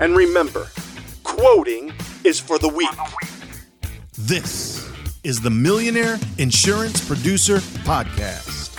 And remember quoting is for the weak. This is the Millionaire Insurance Producer Podcast.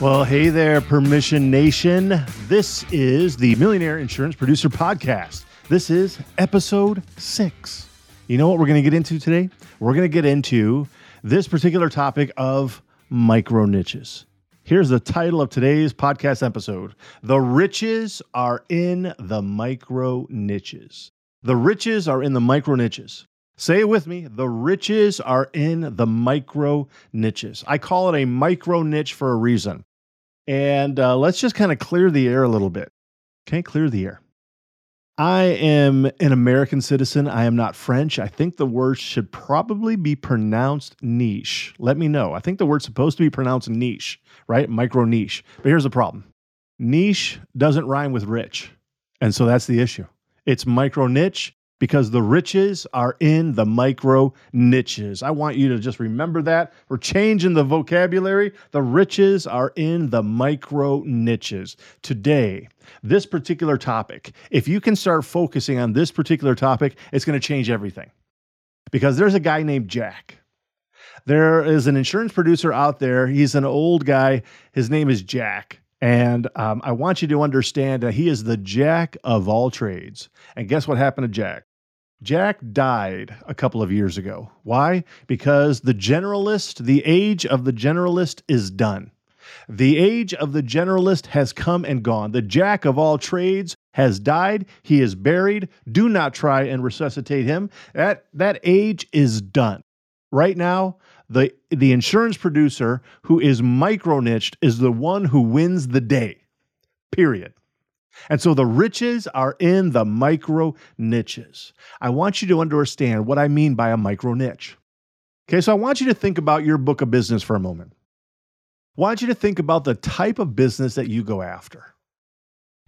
Well, hey there, Permission Nation. This is the Millionaire Insurance Producer Podcast. This is episode six. You know what we're going to get into today? We're going to get into this particular topic of micro niches. Here's the title of today's podcast episode The Riches Are in the Micro Niches. The riches are in the micro niches. Say it with me. The riches are in the micro niches. I call it a micro niche for a reason. And uh, let's just kind of clear the air a little bit. Okay, clear the air. I am an American citizen. I am not French. I think the word should probably be pronounced niche. Let me know. I think the word's supposed to be pronounced niche, right? Micro niche. But here's the problem niche doesn't rhyme with rich. And so that's the issue. It's micro niche because the riches are in the micro niches. I want you to just remember that. We're changing the vocabulary. The riches are in the micro niches. Today, this particular topic, if you can start focusing on this particular topic, it's going to change everything. Because there's a guy named Jack. There is an insurance producer out there. He's an old guy. His name is Jack. And um, I want you to understand that he is the Jack of all trades. And guess what happened to Jack? Jack died a couple of years ago. Why? Because the generalist, the age of the generalist is done. The age of the generalist has come and gone. The jack of all trades has died. He is buried. Do not try and resuscitate him. That, that age is done. Right now, the, the insurance producer who is micro niched is the one who wins the day, period. And so the riches are in the micro niches. I want you to understand what I mean by a micro niche. Okay, so I want you to think about your book of business for a moment. I want you to think about the type of business that you go after.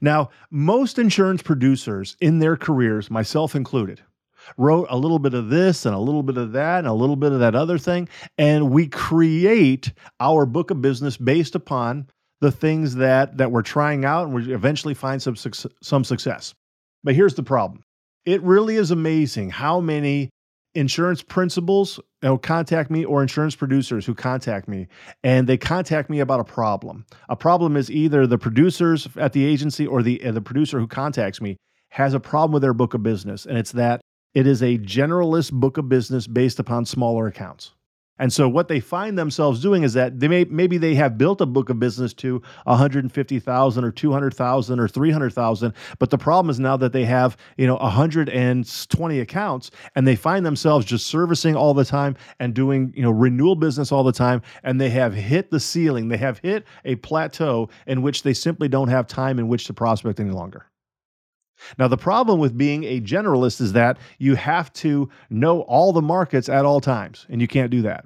Now, most insurance producers in their careers, myself included, wrote a little bit of this and a little bit of that and a little bit of that other thing. And we create our book of business based upon the things that, that we're trying out and we eventually find some, suc- some success. But here's the problem it really is amazing how many insurance principals know, contact me or insurance producers who contact me and they contact me about a problem. A problem is either the producers at the agency or the, uh, the producer who contacts me has a problem with their book of business. And it's that it is a generalist book of business based upon smaller accounts. And so what they find themselves doing is that they may maybe they have built a book of business to 150,000 or 200,000 or 300,000, but the problem is now that they have, you know, 120 accounts and they find themselves just servicing all the time and doing, you know, renewal business all the time and they have hit the ceiling. They have hit a plateau in which they simply don't have time in which to prospect any longer. Now, the problem with being a generalist is that you have to know all the markets at all times, and you can't do that.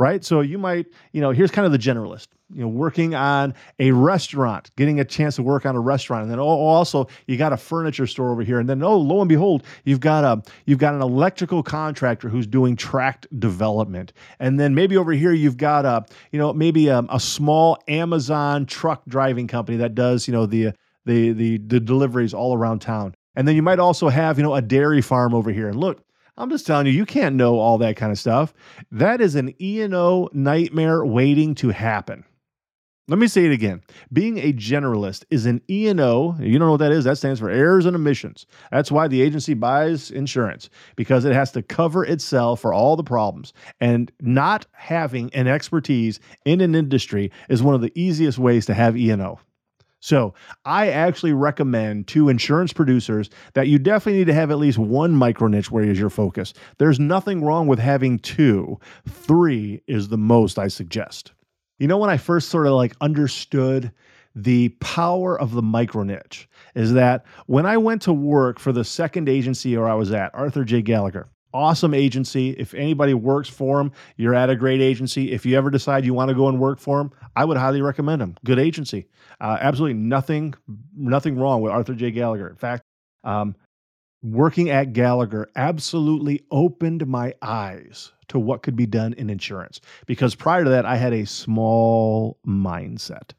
Right. So you might, you know, here's kind of the generalist, you know, working on a restaurant, getting a chance to work on a restaurant. And then oh, also you got a furniture store over here. And then, oh, lo and behold, you've got a you've got an electrical contractor who's doing tract development. And then maybe over here you've got a, you know, maybe a, a small Amazon truck driving company that does, you know, the the the the deliveries all around town. And then you might also have, you know, a dairy farm over here. And look, I'm just telling you, you can't know all that kind of stuff. That is an E&O nightmare waiting to happen. Let me say it again. Being a generalist is an E&O. You don't know what that is? That stands for errors and omissions. That's why the agency buys insurance because it has to cover itself for all the problems. And not having an expertise in an industry is one of the easiest ways to have E&O. So, I actually recommend to insurance producers that you definitely need to have at least one micro niche where is your focus. There's nothing wrong with having two. Three is the most I suggest. You know, when I first sort of like understood the power of the micro niche is that when I went to work for the second agency where I was at, Arthur J. Gallagher, awesome agency. If anybody works for them, you're at a great agency. If you ever decide you want to go and work for them, I would highly recommend them. Good agency. Uh, absolutely nothing, nothing wrong with Arthur J. Gallagher. In fact, um, working at Gallagher absolutely opened my eyes to what could be done in insurance because prior to that, I had a small mindset.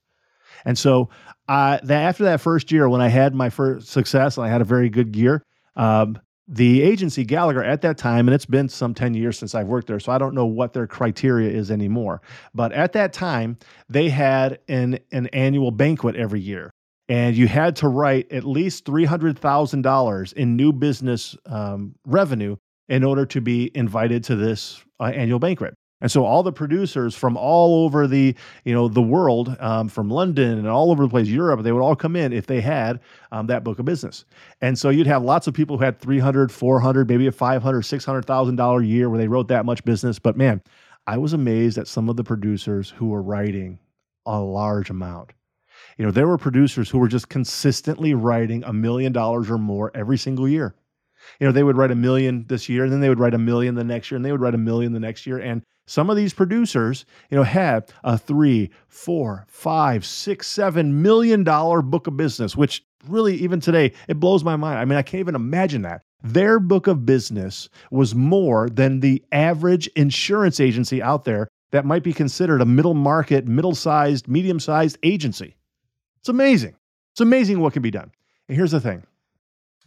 And so, uh, that after that first year, when I had my first success and I had a very good year, um, the agency Gallagher at that time, and it's been some 10 years since I've worked there, so I don't know what their criteria is anymore. But at that time, they had an, an annual banquet every year and you had to write at least $300,000 in new business um, revenue in order to be invited to this uh, annual banquet. And so all the producers from all over the you know the world, um, from London and all over the place, Europe, they would all come in if they had um, that book of business. And so you'd have lots of people who had 300, 400, maybe a 500, 600,000 dollar year where they wrote that much business. But man, I was amazed at some of the producers who were writing a large amount. You know, there were producers who were just consistently writing a million dollars or more every single year. You know, they would write a million this year, and then they would write a million the next year, and they would write a million the next year. And some of these producers, you know, had a three, four, five, six, seven million dollar book of business, which really, even today, it blows my mind. I mean, I can't even imagine that. Their book of business was more than the average insurance agency out there that might be considered a middle market, middle sized, medium sized agency. It's amazing. It's amazing what can be done. And here's the thing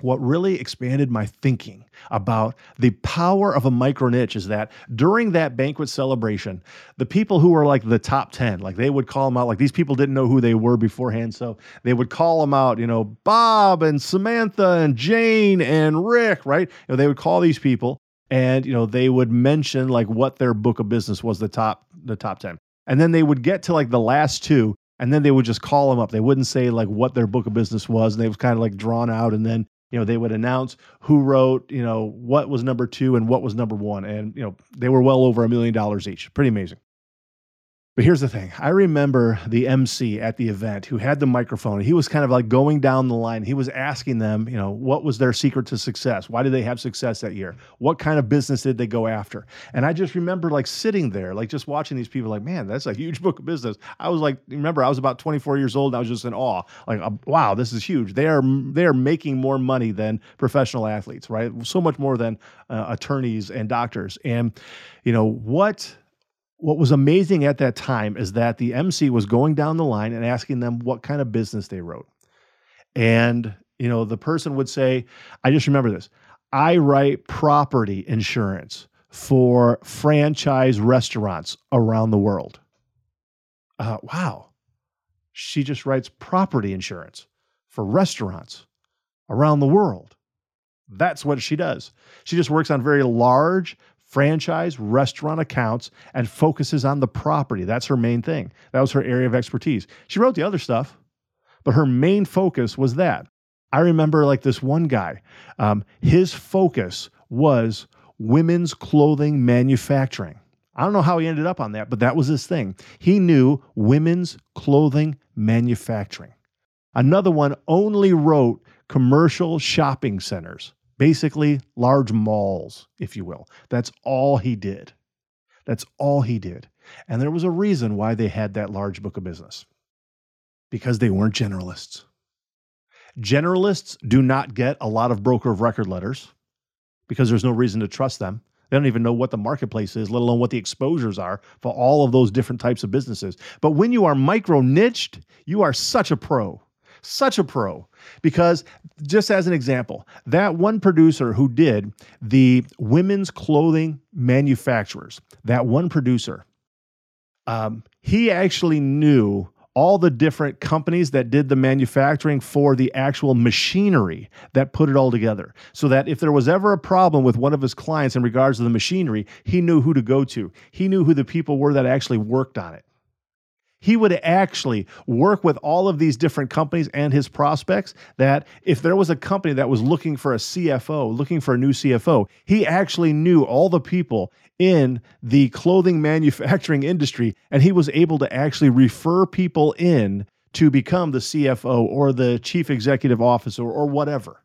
what really expanded my thinking about the power of a micro niche is that during that banquet celebration, the people who were like the top 10, like they would call them out, like these people didn't know who they were beforehand. So they would call them out, you know, Bob and Samantha and Jane and Rick, right? You know, they would call these people and, you know, they would mention like what their book of business was the top, the top 10. And then they would get to like the last two and then they would just call them up. They wouldn't say like what their book of business was, and they was kind of like drawn out. And then you know they would announce who wrote, you know, what was number two and what was number one, and you know they were well over a million dollars each. Pretty amazing. But here's the thing I remember the MC at the event who had the microphone. He was kind of like going down the line. He was asking them, you know, what was their secret to success? Why did they have success that year? What kind of business did they go after? And I just remember like sitting there, like just watching these people, like, man, that's a huge book of business. I was like, remember, I was about 24 years old and I was just in awe. Like, uh, wow, this is huge. They are they are making more money than professional athletes, right? So much more than uh, attorneys and doctors. And, you know, what what was amazing at that time is that the MC was going down the line and asking them what kind of business they wrote. And, you know, the person would say, I just remember this I write property insurance for franchise restaurants around the world. Uh, wow. She just writes property insurance for restaurants around the world. That's what she does. She just works on very large franchise restaurant accounts and focuses on the property. That's her main thing. That was her area of expertise. She wrote the other stuff, but her main focus was that. I remember like this one guy, um, his focus was women's clothing manufacturing. I don't know how he ended up on that, but that was his thing. He knew women's clothing manufacturing. Another one only wrote commercial shopping centers basically large malls, if you will. That's all he did. That's all he did. And there was a reason why they had that large book of business because they weren't generalists. Generalists do not get a lot of broker of record letters because there's no reason to trust them. They don't even know what the marketplace is, let alone what the exposures are for all of those different types of businesses. But when you are micro niched, you are such a pro such a pro because just as an example, that one producer who did the women's clothing manufacturers, that one producer, um, he actually knew all the different companies that did the manufacturing for the actual machinery that put it all together. So that if there was ever a problem with one of his clients in regards to the machinery, he knew who to go to. He knew who the people were that actually worked on it. He would actually work with all of these different companies and his prospects. That if there was a company that was looking for a CFO, looking for a new CFO, he actually knew all the people in the clothing manufacturing industry, and he was able to actually refer people in to become the CFO or the chief executive officer or whatever.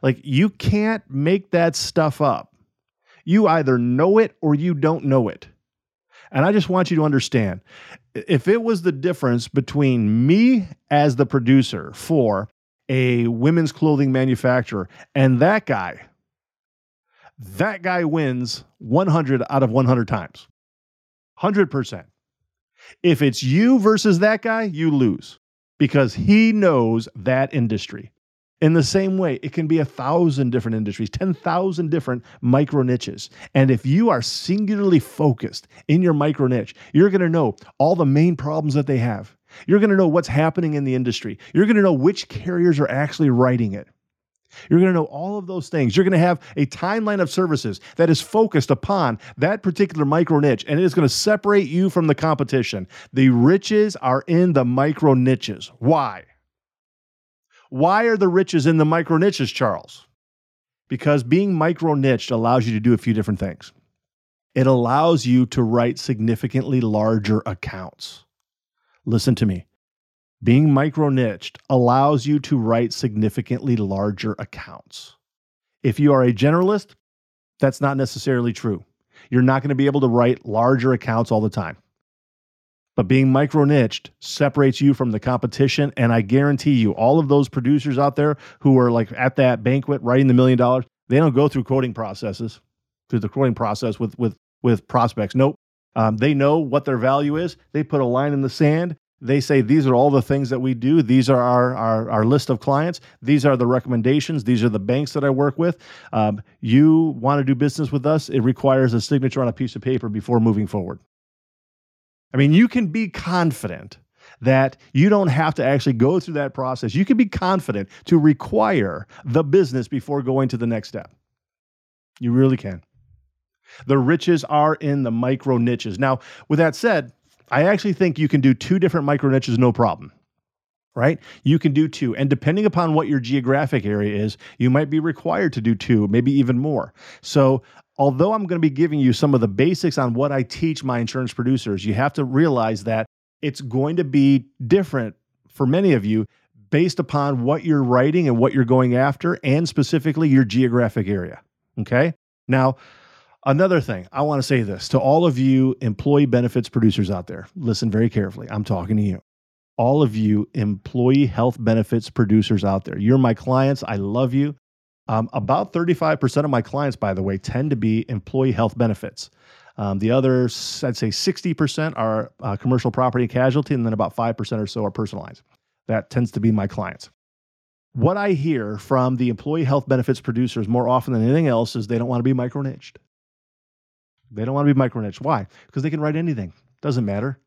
Like, you can't make that stuff up. You either know it or you don't know it. And I just want you to understand if it was the difference between me as the producer for a women's clothing manufacturer and that guy that guy wins 100 out of 100 times. 100%. If it's you versus that guy, you lose because he knows that industry. In the same way, it can be a thousand different industries, 10,000 different micro niches. And if you are singularly focused in your micro niche, you're going to know all the main problems that they have. You're going to know what's happening in the industry. You're going to know which carriers are actually writing it. You're going to know all of those things. You're going to have a timeline of services that is focused upon that particular micro niche, and it is going to separate you from the competition. The riches are in the micro niches. Why? Why are the riches in the micro niches, Charles? Because being micro niched allows you to do a few different things. It allows you to write significantly larger accounts. Listen to me. Being micro niched allows you to write significantly larger accounts. If you are a generalist, that's not necessarily true. You're not going to be able to write larger accounts all the time. But being micro niched separates you from the competition. And I guarantee you, all of those producers out there who are like at that banquet writing the million dollars, they don't go through quoting processes, through the quoting process with with with prospects. Nope. Um, they know what their value is. They put a line in the sand they say these are all the things that we do these are our, our, our list of clients these are the recommendations these are the banks that i work with um, you want to do business with us it requires a signature on a piece of paper before moving forward i mean you can be confident that you don't have to actually go through that process you can be confident to require the business before going to the next step you really can the riches are in the micro niches now with that said I actually think you can do two different micro niches no problem. Right? You can do two. And depending upon what your geographic area is, you might be required to do two, maybe even more. So, although I'm going to be giving you some of the basics on what I teach my insurance producers, you have to realize that it's going to be different for many of you based upon what you're writing and what you're going after, and specifically your geographic area. Okay. Now, Another thing, I want to say this to all of you employee benefits producers out there. Listen very carefully. I'm talking to you. All of you employee health benefits producers out there. You're my clients. I love you. Um, about 35% of my clients, by the way, tend to be employee health benefits. Um, the other, I'd say 60% are uh, commercial property and casualty, and then about 5% or so are personal lines. That tends to be my clients. What I hear from the employee health benefits producers more often than anything else is they don't want to be micro niched. They don't want to be micro niche. Why? Because they can write anything. Doesn't matter.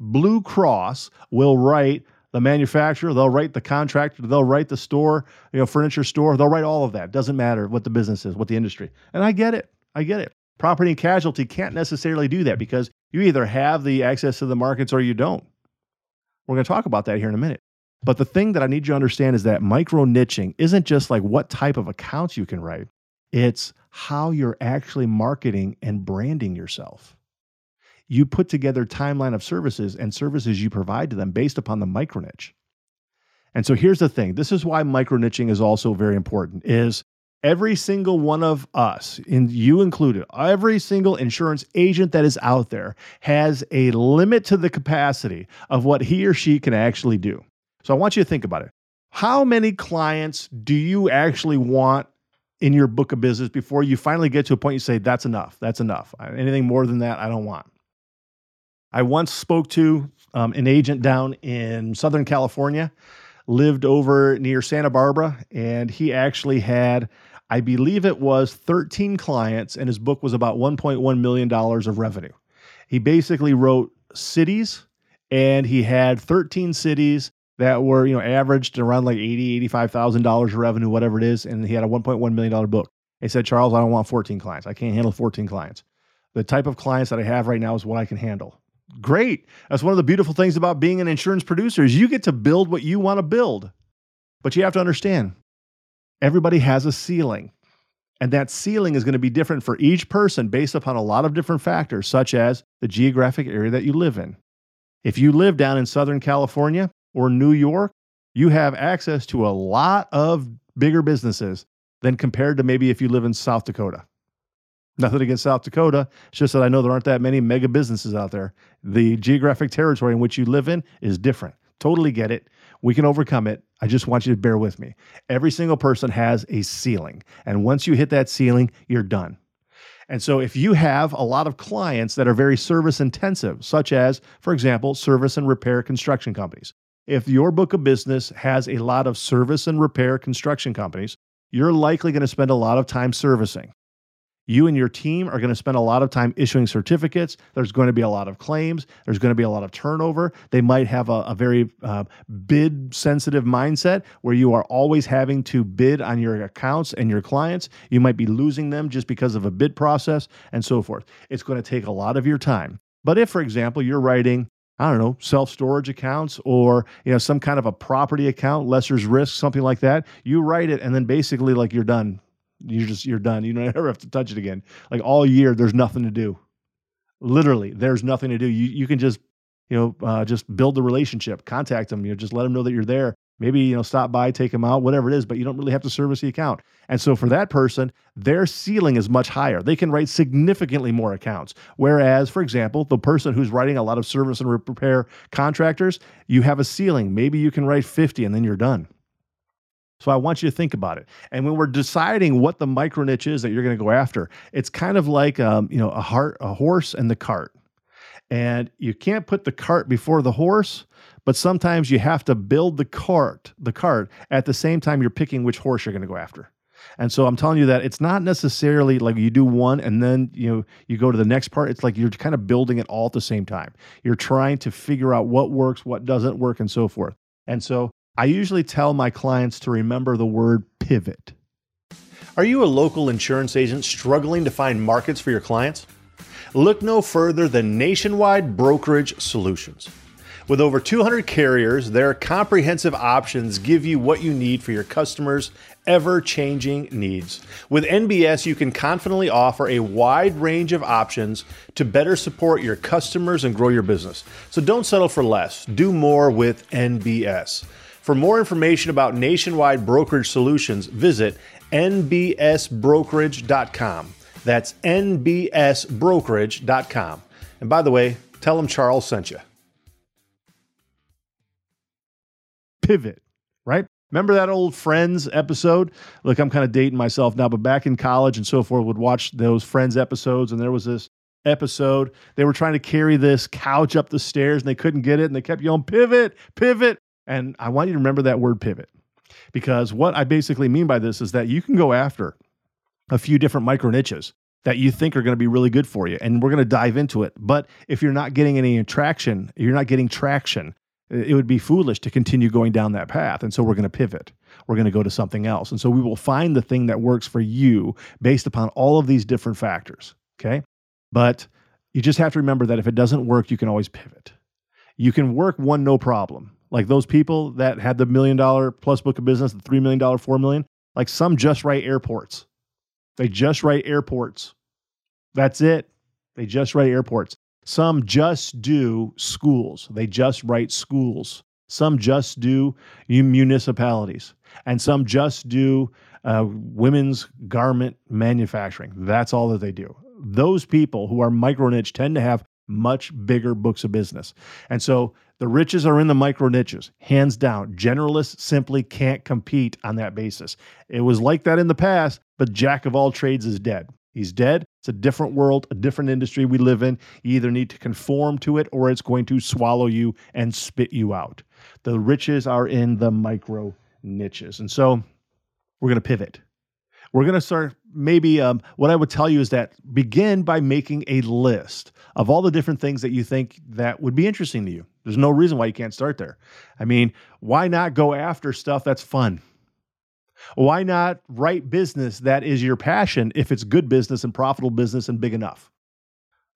Blue Cross will write the manufacturer, they'll write the contractor, they'll write the store, you know, furniture store, they'll write all of that. Doesn't matter what the business is, what the industry. And I get it. I get it. Property and casualty can't necessarily do that because you either have the access to the markets or you don't. We're going to talk about that here in a minute. But the thing that I need you to understand is that micro niching isn't just like what type of accounts you can write. It's how you're actually marketing and branding yourself. You put together timeline of services and services you provide to them based upon the micro niche. And so here's the thing. This is why micro niching is also very important is every single one of us, and you included, every single insurance agent that is out there has a limit to the capacity of what he or she can actually do. So I want you to think about it. How many clients do you actually want in your book of business before you finally get to a point you say, that's enough. That's enough. Anything more than that, I don't want. I once spoke to um, an agent down in Southern California, lived over near Santa Barbara, and he actually had, I believe it was 13 clients, and his book was about $1.1 million of revenue. He basically wrote cities and he had 13 cities that were you know averaged around like 80 85000 dollars of revenue whatever it is and he had a 1.1 million dollar book. He said charles i don't want 14 clients. I can't handle 14 clients. The type of clients that i have right now is what i can handle great that's one of the beautiful things about being an insurance producer is you get to build what you want to build but you have to understand everybody has a ceiling and that ceiling is going to be different for each person based upon a lot of different factors such as the geographic area that you live in if you live down in southern california or New York, you have access to a lot of bigger businesses than compared to maybe if you live in South Dakota. Nothing against South Dakota. It's just that I know there aren't that many mega businesses out there. The geographic territory in which you live in is different. Totally get it. We can overcome it. I just want you to bear with me. Every single person has a ceiling. And once you hit that ceiling, you're done. And so, if you have a lot of clients that are very service intensive, such as, for example, service and repair construction companies, if your book of business has a lot of service and repair construction companies, you're likely going to spend a lot of time servicing. You and your team are going to spend a lot of time issuing certificates. There's going to be a lot of claims. There's going to be a lot of turnover. They might have a, a very uh, bid sensitive mindset where you are always having to bid on your accounts and your clients. You might be losing them just because of a bid process and so forth. It's going to take a lot of your time. But if, for example, you're writing I don't know, self storage accounts or you know some kind of a property account, lessor's risk, something like that. You write it, and then basically like you're done. You're just you're done. You don't ever have to touch it again. Like all year, there's nothing to do. Literally, there's nothing to do. You you can just you know uh, just build the relationship, contact them. You know, just let them know that you're there, maybe you know stop by take them out whatever it is but you don't really have to service the account and so for that person their ceiling is much higher they can write significantly more accounts whereas for example the person who's writing a lot of service and repair contractors you have a ceiling maybe you can write 50 and then you're done so I want you to think about it. And when we're deciding what the micro niche is that you're going to go after, it's kind of like um, you know a heart, a horse and the cart. And you can't put the cart before the horse but sometimes you have to build the cart, the cart at the same time you're picking which horse you're going to go after. And so I'm telling you that it's not necessarily like you do one and then you know you go to the next part. It's like you're kind of building it all at the same time. You're trying to figure out what works, what doesn't work, and so forth. And so I usually tell my clients to remember the word pivot. Are you a local insurance agent struggling to find markets for your clients? Look no further than Nationwide Brokerage Solutions. With over 200 carriers, their comprehensive options give you what you need for your customers' ever changing needs. With NBS, you can confidently offer a wide range of options to better support your customers and grow your business. So don't settle for less, do more with NBS. For more information about nationwide brokerage solutions, visit nbsbrokerage.com. That's nbsbrokerage.com. And by the way, tell them Charles sent you. pivot, right? Remember that old Friends episode? Look, I'm kind of dating myself now, but back in college and so forth, would watch those Friends episodes, and there was this episode. They were trying to carry this couch up the stairs and they couldn't get it, and they kept yelling, pivot, pivot. And I want you to remember that word pivot because what I basically mean by this is that you can go after a few different micro niches that you think are going to be really good for you. And we're going to dive into it. But if you're not getting any traction, you're not getting traction, it would be foolish to continue going down that path. And so we're going to pivot. We're going to go to something else. And so we will find the thing that works for you based upon all of these different factors. Okay. But you just have to remember that if it doesn't work, you can always pivot. You can work one no problem. Like those people that had the million dollar plus book of business, the $3 million, 4 million, like some just write airports. They just write airports. That's it. They just write airports. Some just do schools, they just write schools. Some just do municipalities, and some just do uh, women's garment manufacturing. That's all that they do. Those people who are micro niche tend to have much bigger books of business. And so the riches are in the micro niches, hands down. Generalists simply can't compete on that basis. It was like that in the past, but jack of all trades is dead. He's dead. It's a different world, a different industry we live in. You either need to conform to it or it's going to swallow you and spit you out. The riches are in the micro niches. And so we're going to pivot. We're going to start maybe um, what I would tell you is that begin by making a list of all the different things that you think that would be interesting to you. There's no reason why you can't start there. I mean, why not go after stuff that's fun? Why not write business that is your passion if it's good business and profitable business and big enough?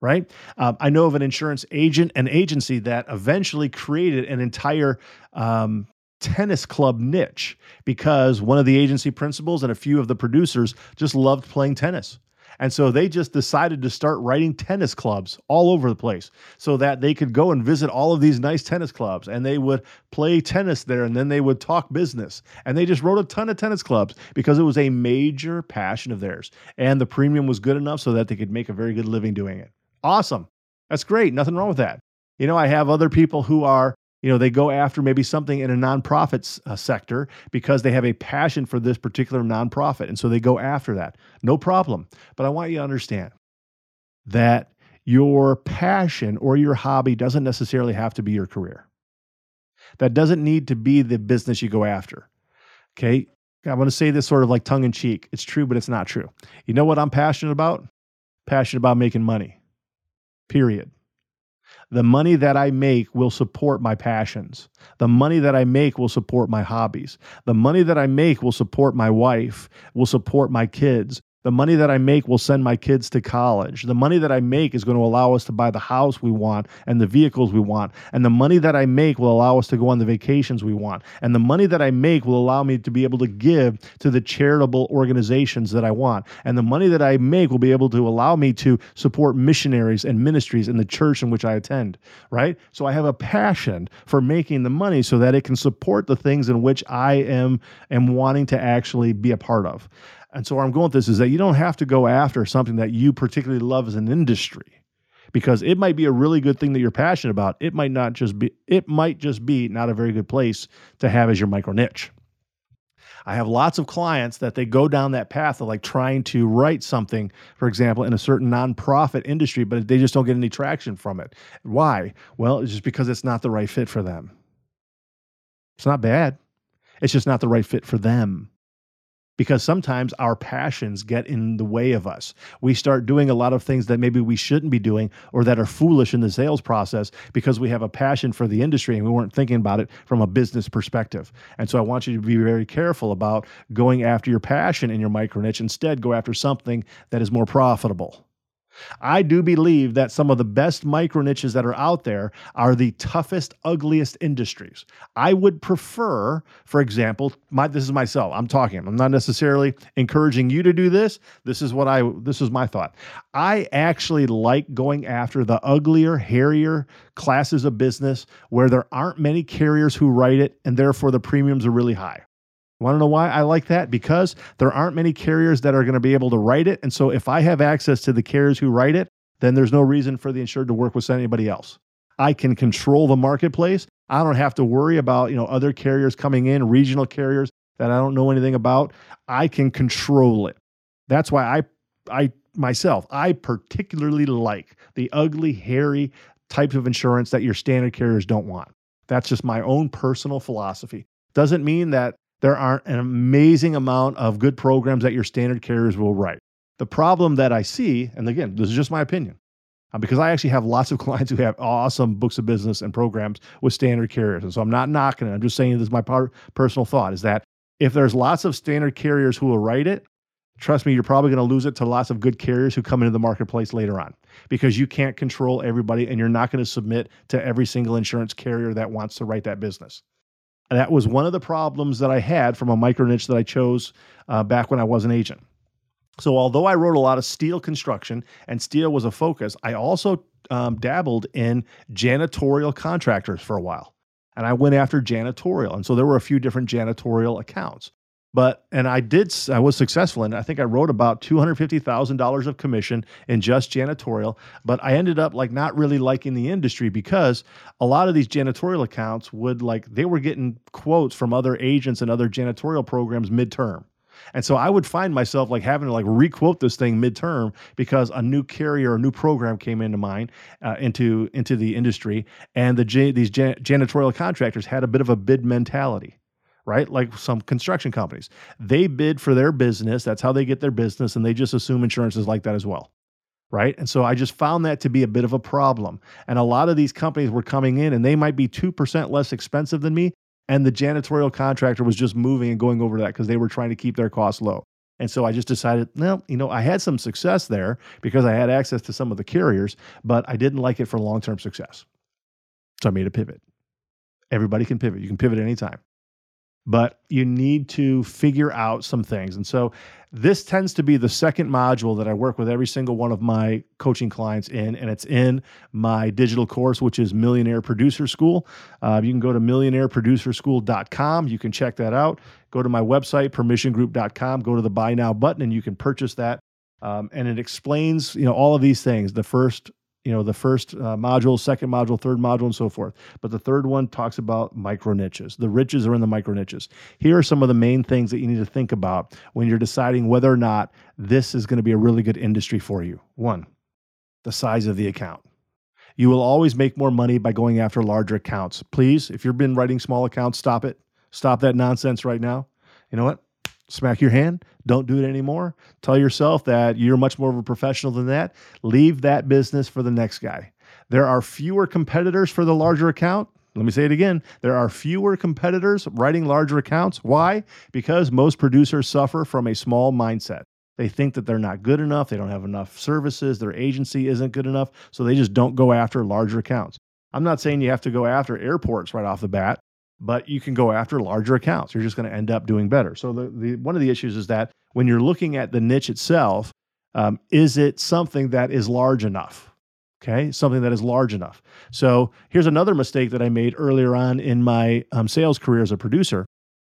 Right? Um, I know of an insurance agent, an agency that eventually created an entire um, tennis club niche because one of the agency principals and a few of the producers just loved playing tennis. And so they just decided to start writing tennis clubs all over the place so that they could go and visit all of these nice tennis clubs and they would play tennis there and then they would talk business. And they just wrote a ton of tennis clubs because it was a major passion of theirs. And the premium was good enough so that they could make a very good living doing it. Awesome. That's great. Nothing wrong with that. You know, I have other people who are you know they go after maybe something in a nonprofit uh, sector because they have a passion for this particular nonprofit. And so they go after that. No problem. But i want you to understand that your passion or your hobby doesn't necessarily have to be your career. That doesn't need to be the business you go after. Okay? I want to say this sort of like tongue in cheek. It's true but it's not true. You know what i'm passionate about? Passionate about making money. Period the money that I make will support my passions. The money that I make will support my hobbies. The money that I make will support my wife, will support my kids, the money that I make will send my kids to college. The money that I make is going to allow us to buy the house we want and the vehicles we want. And the money that I make will allow us to go on the vacations we want. And the money that I make will allow me to be able to give to the charitable organizations that I want. And the money that I make will be able to allow me to support missionaries and ministries in the church in which I attend, right? So I have a passion for making the money so that it can support the things in which I am am wanting to actually be a part of. And so where I'm going with this is that you don't have to go after something that you particularly love as an industry because it might be a really good thing that you're passionate about. It might not just be it might just be not a very good place to have as your micro niche. I have lots of clients that they go down that path of like trying to write something, for example, in a certain nonprofit industry, but they just don't get any traction from it. Why? Well, it's just because it's not the right fit for them. It's not bad. It's just not the right fit for them because sometimes our passions get in the way of us. We start doing a lot of things that maybe we shouldn't be doing or that are foolish in the sales process because we have a passion for the industry and we weren't thinking about it from a business perspective. And so I want you to be very careful about going after your passion in your micro niche. Instead, go after something that is more profitable. I do believe that some of the best micro niches that are out there are the toughest, ugliest industries. I would prefer, for example, my this is myself. I'm talking. I'm not necessarily encouraging you to do this. This is what I this is my thought. I actually like going after the uglier, hairier classes of business where there aren't many carriers who write it and therefore the premiums are really high. Want to know why I like that? Because there aren't many carriers that are going to be able to write it. And so if I have access to the carriers who write it, then there's no reason for the insured to work with anybody else. I can control the marketplace. I don't have to worry about, you know, other carriers coming in, regional carriers that I don't know anything about. I can control it. That's why I I myself, I particularly like the ugly, hairy types of insurance that your standard carriers don't want. That's just my own personal philosophy. Doesn't mean that there aren't an amazing amount of good programs that your standard carriers will write. The problem that I see, and again, this is just my opinion, uh, because I actually have lots of clients who have awesome books of business and programs with standard carriers. And so I'm not knocking it. I'm just saying this is my personal thought is that if there's lots of standard carriers who will write it, trust me, you're probably going to lose it to lots of good carriers who come into the marketplace later on because you can't control everybody and you're not going to submit to every single insurance carrier that wants to write that business that was one of the problems that I had from a micro niche that I chose uh, back when I was an agent. So, although I wrote a lot of steel construction and steel was a focus, I also um, dabbled in janitorial contractors for a while. And I went after janitorial. And so there were a few different janitorial accounts. But and I did I was successful and I think I wrote about two hundred fifty thousand dollars of commission in just janitorial. But I ended up like not really liking the industry because a lot of these janitorial accounts would like they were getting quotes from other agents and other janitorial programs midterm. And so I would find myself like having to like requote this thing midterm because a new carrier, a new program came into mine, uh, into into the industry, and the these janitorial contractors had a bit of a bid mentality right? Like some construction companies. They bid for their business. That's how they get their business. And they just assume insurance is like that as well. Right. And so I just found that to be a bit of a problem. And a lot of these companies were coming in and they might be 2% less expensive than me. And the janitorial contractor was just moving and going over that because they were trying to keep their costs low. And so I just decided, well, you know, I had some success there because I had access to some of the carriers, but I didn't like it for long term success. So I made a pivot. Everybody can pivot. You can pivot anytime but you need to figure out some things. And so this tends to be the second module that I work with every single one of my coaching clients in, and it's in my digital course, which is Millionaire Producer School. Uh, you can go to millionaireproducerschool.com. You can check that out. Go to my website, permissiongroup.com. Go to the buy now button, and you can purchase that. Um, and it explains, you know, all of these things. The first you know the first uh, module second module third module and so forth. But the third one talks about micro niches. The riches are in the micro niches. Here are some of the main things that you need to think about when you're deciding whether or not this is going to be a really good industry for you. One the size of the account. You will always make more money by going after larger accounts. Please if you've been writing small accounts stop it. Stop that nonsense right now. You know what smack your hand. Don't do it anymore. Tell yourself that you're much more of a professional than that. Leave that business for the next guy. There are fewer competitors for the larger account. Let me say it again. There are fewer competitors writing larger accounts. Why? Because most producers suffer from a small mindset. They think that they're not good enough, they don't have enough services, their agency isn't good enough, so they just don't go after larger accounts. I'm not saying you have to go after airports right off the bat but you can go after larger accounts. You're just going to end up doing better. So the, the one of the issues is that when you're looking at the niche itself, um, is it something that is large enough? Okay, something that is large enough. So here's another mistake that I made earlier on in my um, sales career as a producer.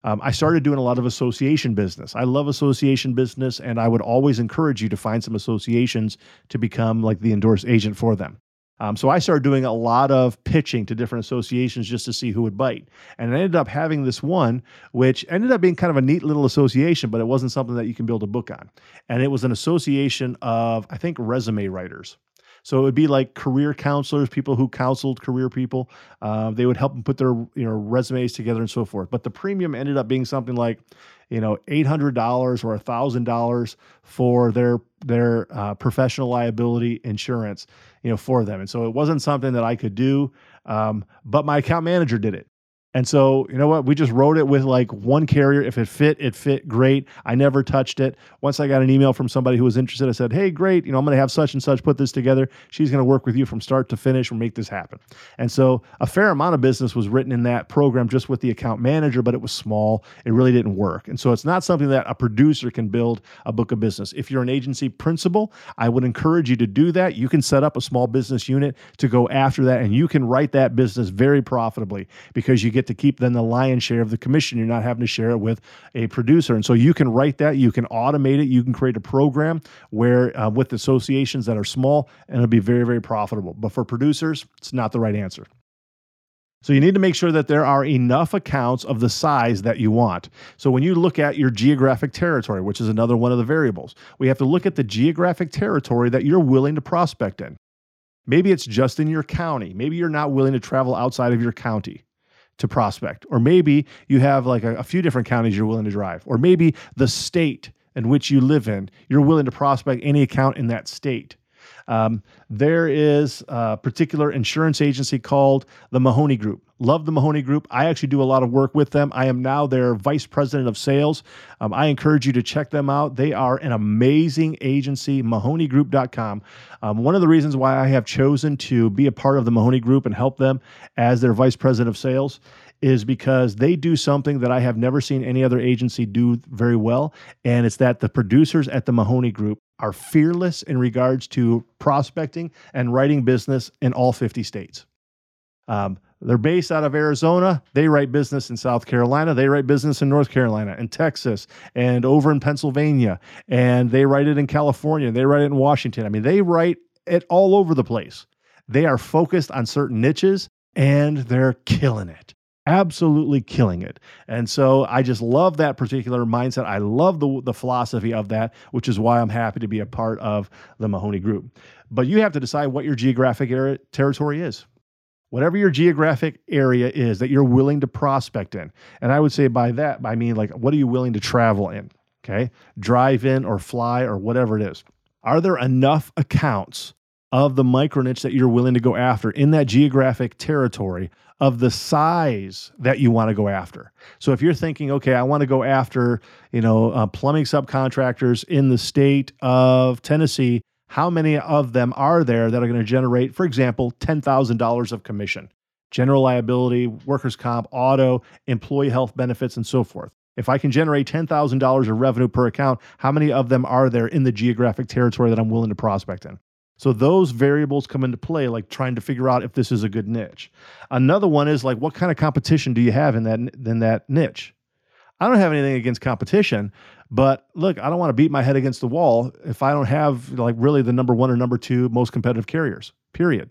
Um, I started doing a lot of association business. I love association business, and I would always encourage you to find some associations to become like the endorsed agent for them. Um, so I started doing a lot of pitching to different associations just to see who would bite. And I ended up having this one, which ended up being kind of a neat little association, but it wasn't something that you can build a book on. And it was an association of, I think, resume writers. So it would be like career counselors, people who counseled career people. Uh, they would help them put their you know resumes together and so forth. But the premium ended up being something like you know eight hundred dollars or thousand dollars for their their uh, professional liability insurance you know, for them. And so it wasn't something that I could do, um, but my account manager did it. And so, you know what? We just wrote it with like one carrier. If it fit, it fit great. I never touched it. Once I got an email from somebody who was interested, I said, Hey, great. You know, I'm going to have such and such put this together. She's going to work with you from start to finish and make this happen. And so, a fair amount of business was written in that program just with the account manager, but it was small. It really didn't work. And so, it's not something that a producer can build a book of business. If you're an agency principal, I would encourage you to do that. You can set up a small business unit to go after that, and you can write that business very profitably because you get get to keep then the lion's share of the commission. You're not having to share it with a producer. And so you can write that, you can automate it, you can create a program where uh, with associations that are small and it'll be very, very profitable. But for producers, it's not the right answer. So you need to make sure that there are enough accounts of the size that you want. So when you look at your geographic territory, which is another one of the variables, we have to look at the geographic territory that you're willing to prospect in. Maybe it's just in your county. Maybe you're not willing to travel outside of your county to prospect. Or maybe you have like a, a, few different counties you're willing to drive. Or maybe the state in which you live in, you're willing to prospect any account in that state. Um, there is a particular insurance agency called the Mahoney Group. Love the Mahoney Group. I actually do a lot of work with them. I am now their vice president of sales. Um, I encourage you to check them out. They are an amazing agency, mahoneygroup.com. Um, one of the reasons why I have chosen to be a part of the Mahoney Group and help them as their vice president of sales is because they do something that I have never seen any other agency do very well. And it's that the producers at the Mahoney Group are fearless in regards to prospecting and writing business in all 50 states. Um, they're based out of Arizona. They write business in South Carolina. They write business in North Carolina and Texas and over in Pennsylvania. And they write it in California. They write it in Washington. I mean, they write it all over the place. They are focused on certain niches and they're killing it absolutely killing it. And so I just love that particular mindset. I love the, the philosophy of that, which is why I'm happy to be a part of the Mahoney Group. But you have to decide what your geographic area, territory is. whatever your geographic area is that you're willing to prospect in. And I would say by that, I mean, like, what are you willing to travel in? Okay. Drive in or fly or whatever it is. Are there enough accounts of the micro niche that you're willing to go after in that geographic territory of the size that you want to go after. So if you're thinking, okay, I want to go after, you know, uh, plumbing subcontractors in the state of Tennessee, how many of them are there that are going to generate, for example, $10,000 of commission? General liability, workers' comp, auto, employee health benefits, and so forth. If I can generate $10,000 of revenue per account, how many of them are there in the geographic territory that I'm willing to prospect in? So those variables come into play, like trying to figure out if this is a good niche. Another one is like, what kind of competition do you have in that in that niche? I don't have anything against competition, but look, I don't want to beat my head against the wall if I don't have like really the number one or number two most competitive carriers. Period.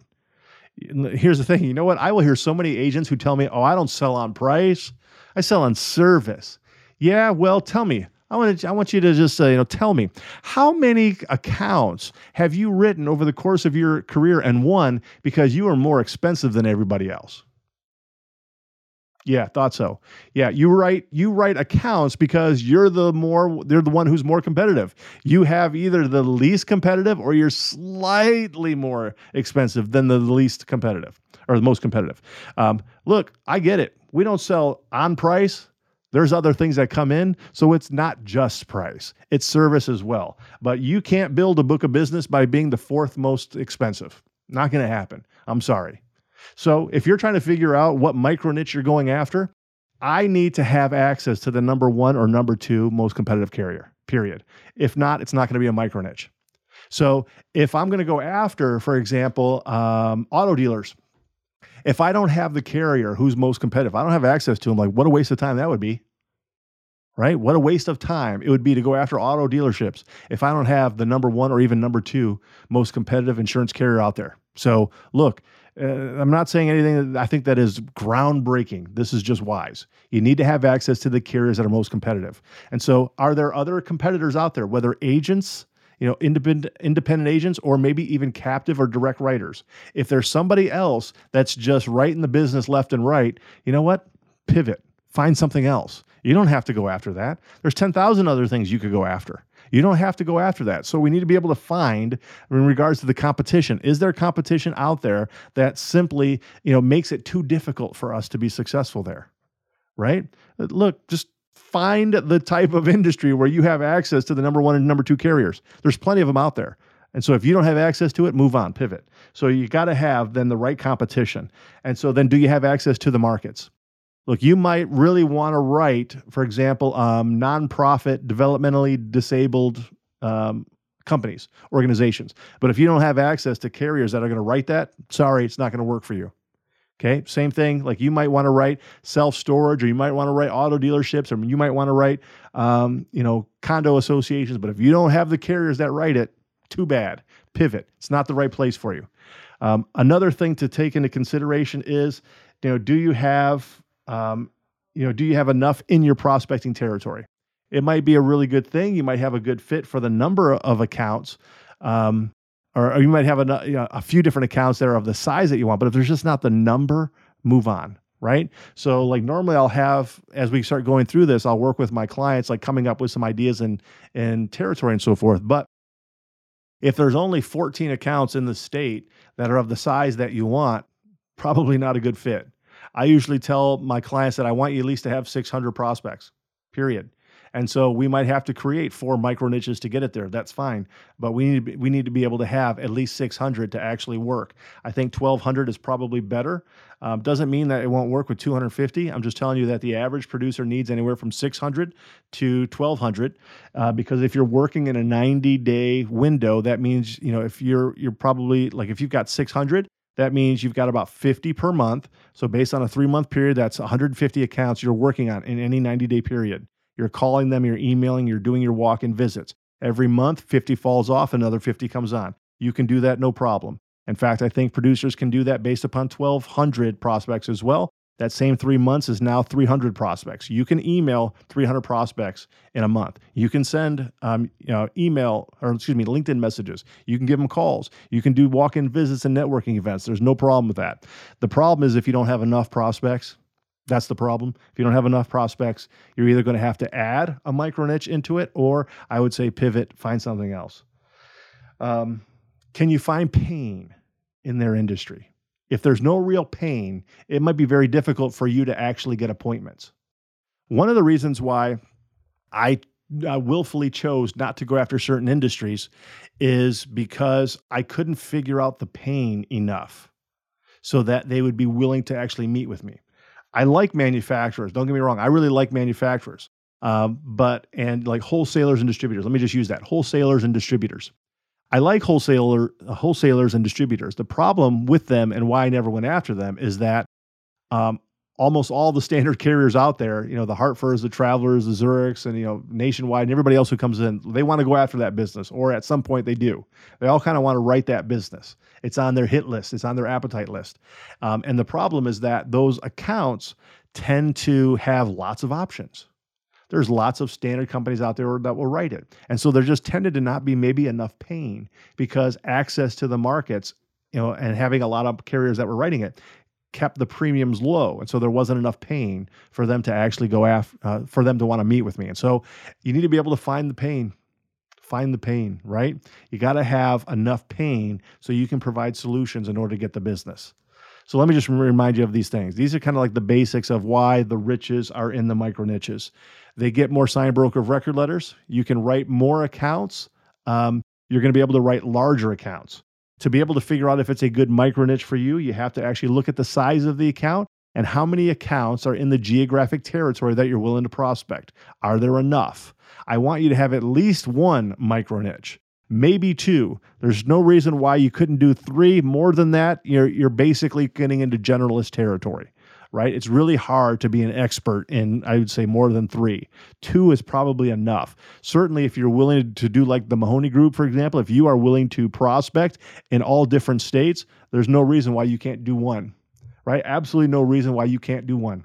Here's the thing. You know what? I will hear so many agents who tell me, "Oh, I don't sell on price. I sell on service." Yeah, well, tell me, I want to, I want you to just uh, you know tell me how many accounts have you written over the course of your career and won because you are more expensive than everybody else. Yeah, thought so. Yeah, you write you write accounts because you're the more they're the one who's more competitive. You have either the least competitive or you're slightly more expensive than the least competitive or the most competitive. Um, look, I get it. We don't sell on price. There's other things that come in. So it's not just price, it's service as well. But you can't build a book of business by being the fourth most expensive. Not going to happen. I'm sorry. So if you're trying to figure out what micro niche you're going after, I need to have access to the number one or number two most competitive carrier, period. If not, it's not going to be a micro niche. So if I'm going to go after, for example, um, auto dealers, if I don't have the carrier who's most competitive, I don't have access to them. Like, what a waste of time that would be. Right? What a waste of time it would be to go after auto dealerships if I don't have the number one or even number two most competitive insurance carrier out there. So, look, uh, I'm not saying anything that I think that is groundbreaking. This is just wise. You need to have access to the carriers that are most competitive. And so, are there other competitors out there, whether agents, you know, independent independent agents or maybe even captive or direct writers. If there's somebody else that's just in the business left and right, you know what? Pivot. Find something else. You don't have to go after that. There's 10,000 other things you could go after. You don't have to go after that. So we need to be able to find in regards to the competition. Is there competition out there that simply, you know, makes it too difficult for us to be successful there? Right? Look, just find the type of industry where you have access to the number one and number two carriers. There's plenty of them out there. And so if you don't have access to it, move on, pivot. So you got to have then the right competition. And so then do you have access to the markets? Look, you might really want to write, for example, um, nonprofit, developmentally disabled um, companies, organizations. But if you don't have access to carriers that are going to write that, sorry, it's not going to work for you. Okay, same thing. Like you might want to write self storage, or you might want to write auto dealerships, or you might want to write, um, you know, condo associations. But if you don't have the carriers that write it, too bad. Pivot. It's not the right place for you. Um, another thing to take into consideration is, you know, do you have, um, you know, do you have enough in your prospecting territory? It might be a really good thing. You might have a good fit for the number of accounts. Um, or, or you might have a, you know, a few different accounts that are of the size that you want. But if there's just not the number, move on. Right. So, like, normally I'll have, as we start going through this, I'll work with my clients, like coming up with some ideas and, and territory and so forth. But if there's only 14 accounts in the state that are of the size that you want, probably not a good fit. I usually tell my clients that I want you at least to have 600 prospects, period. And so we might have to create four micro niches to get it there. That's fine, but we need to be, we need to be able to have at least 600 to actually work. I think 1200 is probably better. Um, doesn't mean that it won't work with 250. I'm just telling you that the average producer needs anywhere from 600 to 1200 uh, because if you're working in a 90 day window, that means you know if you're you're probably like if you've got 600 that means you've got about 50 per month. So, based on a three month period, that's 150 accounts you're working on in any 90 day period. You're calling them, you're emailing, you're doing your walk in visits. Every month, 50 falls off, another 50 comes on. You can do that no problem. In fact, I think producers can do that based upon 1,200 prospects as well. That same three months is now 300 prospects. You can email 300 prospects in a month. You can send um, you know, email or excuse me, LinkedIn messages. You can give them calls. You can do walk-in visits and networking events. There's no problem with that. The problem is if you don't have enough prospects, that's the problem. If you don't have enough prospects, you're either going to have to add a micro niche into it, or I would say pivot, find something else. Um, can you find pain in their industry? if there's no real pain, it might be very difficult for you to actually get appointments. One of the reasons why I uh, willfully chose not to go after certain industries is because I couldn't figure out the pain enough so that they would be willing to actually meet with me. I like manufacturers. Don't get me wrong. I really like manufacturers. Um, but and like wholesalers and distributors. Let me just use that wholesalers and distributors. I like wholesaler wholesalers and distributors. The problem with them and why I never went after them is that um, almost all the standard carriers out there, you know, the Hartfords, the Travelers, the Zurichs, and you know, Nationwide, and everybody else who comes in, they want to go after that business, or at some point they do. They all kind of want to write that business. It's on their hit list. It's on their appetite list. Um, and the problem is that those accounts tend to have lots of options there's lots of standard companies out there that will write it. And so there just tended to not be maybe enough pain because access to the markets, you know, and having a lot of carriers that were writing it kept the premiums low. And so there wasn't enough pain for them to actually go after, uh, for them to want to meet with me. And so you need to be able to find the pain find the pain, right? You got to have enough pain so you can provide solutions in order to get the business. So let me just remind you of these things. These are kind of like the basics of why the riches are in the micro niches. They get more signed broker of record letters. You can write more accounts. Um, you're going to be able to write larger accounts. To be able to figure out if it's a good micro niche for you, you have to actually look at the size of the account and how many accounts are in the geographic territory that you're willing to prospect. Are there enough? I want you to have at least one micro niche maybe two. There's no reason why you couldn't do three. More than that, you're you're basically getting into generalist territory, right? It's really hard to be an expert in I would say more than three. Two is probably enough. Certainly if you're willing to do like the Mahoney group for example, if you are willing to prospect in all different states, there's no reason why you can't do one. Right? Absolutely no reason why you can't do one.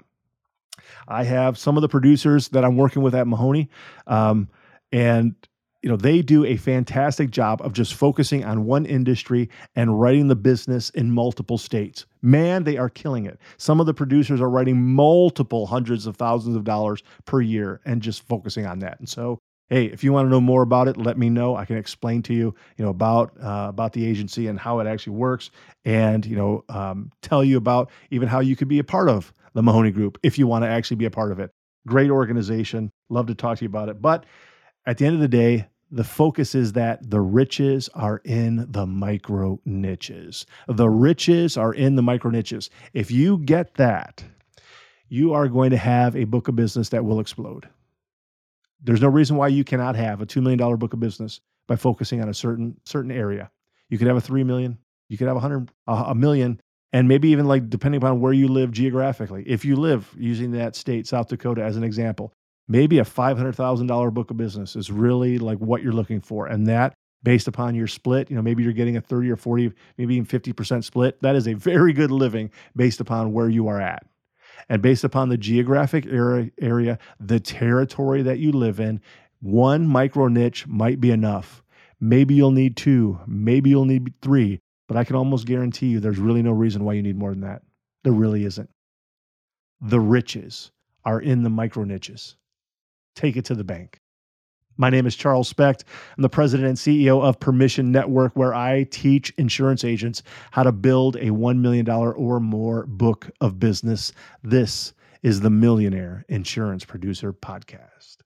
I have some of the producers that I'm working with at Mahoney um, and you know they do a fantastic job of just focusing on one industry and writing the business in multiple states man they are killing it some of the producers are writing multiple hundreds of thousands of dollars per year and just focusing on that and so hey if you want to know more about it let me know i can explain to you you know about uh, about the agency and how it actually works and you know um, tell you about even how you could be a part of the mahoney group if you want to actually be a part of it great organization love to talk to you about it but at the end of the day, the focus is that the riches are in the micro niches. The riches are in the micro niches. If you get that, you are going to have a book of business that will explode. There's no reason why you cannot have a $2 million book of business by focusing on a certain certain area. You could have a 3 million, you could have a 100 a million and maybe even like depending upon where you live geographically. If you live using that state South Dakota as an example, maybe a $500,000 book of business is really like what you're looking for. And that based upon your split, you know, maybe you're getting a 30 or 40, maybe even 50% split. That is a very good living based upon where you are at. And based upon the geographic area, area the territory that you live in, one micro niche might be enough. Maybe you'll need two, maybe you'll need three, but I can almost guarantee you there's really no reason why you need more than that. There really isn't. The riches are in the micro niches take it to the bank. My name is Charles Specht. I'm the president and CEO of Permission Network, where I teach insurance agents how to build a $1 million or more book of business. This is the Millionaire Insurance Producer Podcast.